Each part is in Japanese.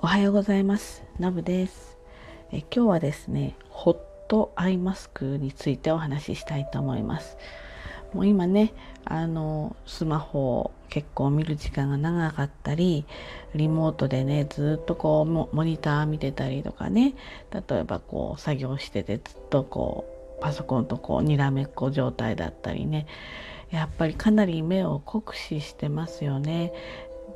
おはようございます。のぶです。え今日はですねホットアイマスクについてお話ししたいと思います。もう今ねあのスマホを結構見る時間が長かったりリモートでねずっとこうモニター見てたりとかね例えばこう作業しててずっとこうパソコンとこうにらめっこ状態だったりねやっぱりかなり目を酷使してますよね。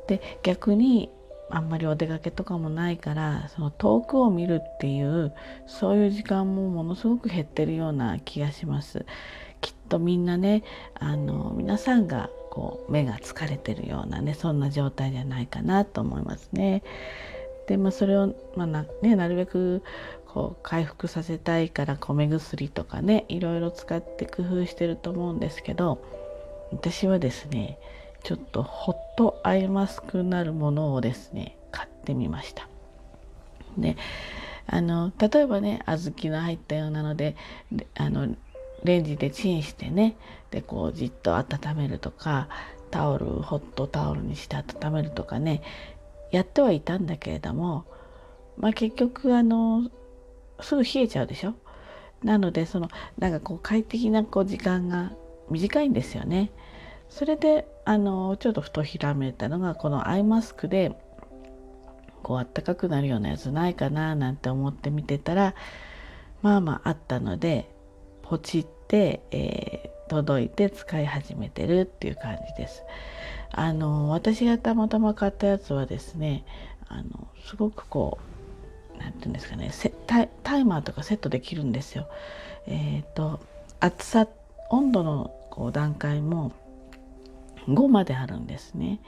で逆にあんまりお出かけとかもないからその遠くを見るっていうそういう時間もものすごく減ってるような気がします。きっとみんなねあの皆さんがこう目が疲れてるようなねそんな状態じゃないかなと思いますね。でまあそれを、まあなね、なるべくこう回復させたいから米薬とかねいろいろ使って工夫してると思うんですけど私はですねちょっとホットアイマスクなるものをですね買ってみましたであの例えばね小豆の入ったようなのであのレンジでチンしてねでこうじっと温めるとかタオルホットタオルにして温めるとかねやってはいたんだけれどもまあ結局あのすぐ冷えちゃうでしょ？なのでそのなんかこう快適なこう時間が短いんですよね。それであのちょっとふとひらめいたのがこのアイマスクでこうあったかくなるようなやつないかななんて思って見てたらまあまああったのでポチって、えー、届いて使い始めてるっていう感じです。あの私がたまたま買ったやつはですねあのすごくこう何て言うんですかねタイタイマーとかセットできるんですよ。えっ、ー、と厚さ温度のこう段階も5まであるんですね。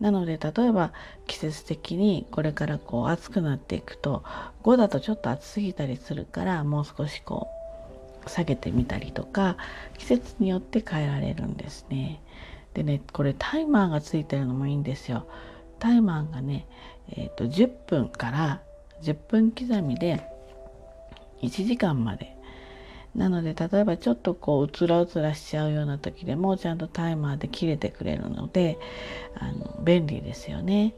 なので例えば季節的にこれからこう暑くなっていくと5だとちょっと暑すぎたりするからもう少しこう下げてみたりとか季節によって変えられるんですね。でねこれタイマーがついてるのもいいんですよ。タイマーがね、えーと、と10分から10分刻みで1時間までなので例えばちょっとこううつらうつらしちゃうような時でもちゃんとタイマーで切れてくれるのであの便利ですよね。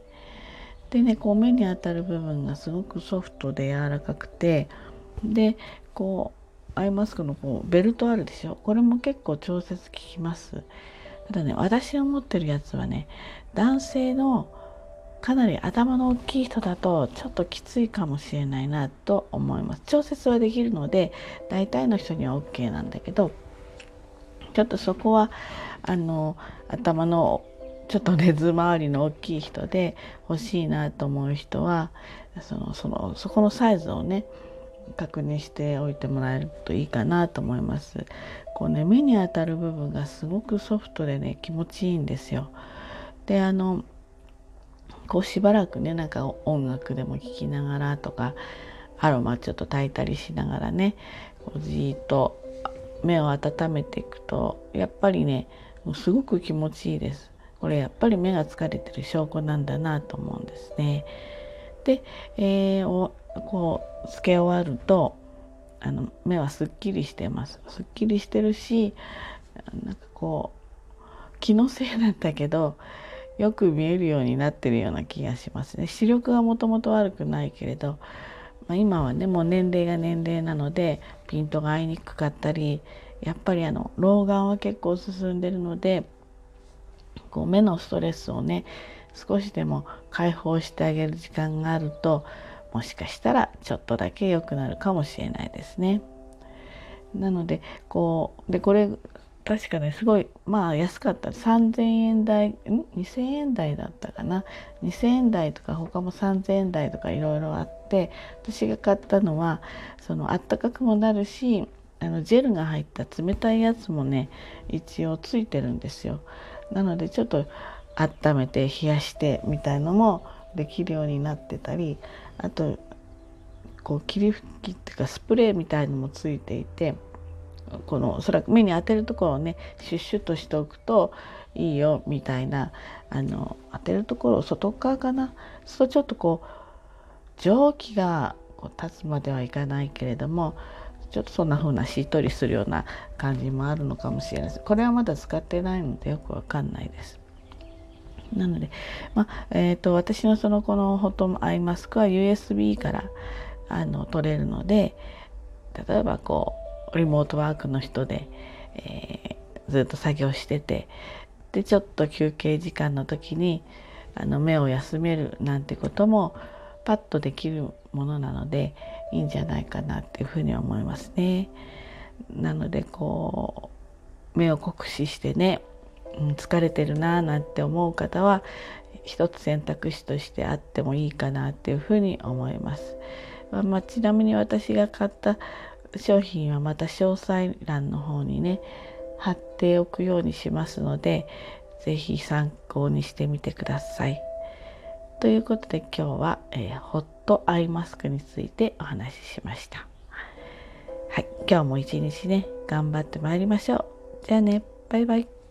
でねこう目に当たる部分がすごくソフトで柔らかくてでこうアイマスクのこうベルトあるでしょ？これも結構調節効きます。ただね私が持ってるやつはね男性のかなり頭の大きい人だとちょっときついかもしれないなと思います調節はできるので大体の人には OK なんだけどちょっとそこはあの頭のちょっとね頭周りの大きい人で欲しいなと思う人はそのそのそこのサイズをね確認しておいてもらえるといいかなと思います。こうね目に当たる部分がすごくソフトでね気持ちいいんですよ。であのこうしばらくねなんか音楽でも聴きながらとかアロマちょっと炊いたりしながらねこうじっと目を温めていくとやっぱりねもうすごく気持ちいいです。これやっぱり目が疲れてる証拠なんだなと思うんですね。で、えー、おこうつけ終わるとあの目はすっきりしてます。すっきりしてるしなんかこう気のせいなんだけどよく見えるようになってるような気がしますね視力はもともと悪くないけれど、まあ、今はねもう年齢が年齢なのでピントが合いにくかったりやっぱりあの老眼は結構進んでるのでこう目のストレスをね少しでも解放してあげる時間があるともしかしたらちょっとだけ良くなるかもしれないですね。なのでこうでこれ確かねすごいまあ安かった。3,000円台ん？2,000円台だったかな？2,000円台とか他も3,000円台とかいろいろあって私が買ったのはそのあったかくもなるしあのジェルが入った冷たいやつもね一応ついてるんですよ。なのでちょっと温めて冷やしてみたいのもできるようになってたりあとこう霧吹きっていうかスプレーみたいのもついていてこのそらく目に当てるところをねシュッシュッとしておくといいよみたいなあの当てるところを外側かな？そうちょっとこう蒸気がこう立つまではいかないけれどもちょっとそんな風なしっとりするような感じもあるのかもしれないです。これはまだ使ってないのでよくわかんないです。なので、まあえーと、私のそのこのホットアイマスクは USB からあの取れるので例えばこうリモートワークの人で、えー、ずっと作業しててでちょっと休憩時間の時にあの目を休めるなんてこともパッとできるものなのでいいんじゃないかなっていうふうに思いますね。なのでこう目を酷使してね、うん、疲れてるななんて思う方は一つ選択肢としてあってもいいかなっていうふうに思います。まあ、ちなみに私が買った商品はまた詳細欄の方にね貼っておくようにしますので是非参考にしてみてください。ということで今日は、えー、ホットアイマスクについてお話ししました。はい、今日も一日ね頑張ってまいりましょう。じゃあね、バイバイ。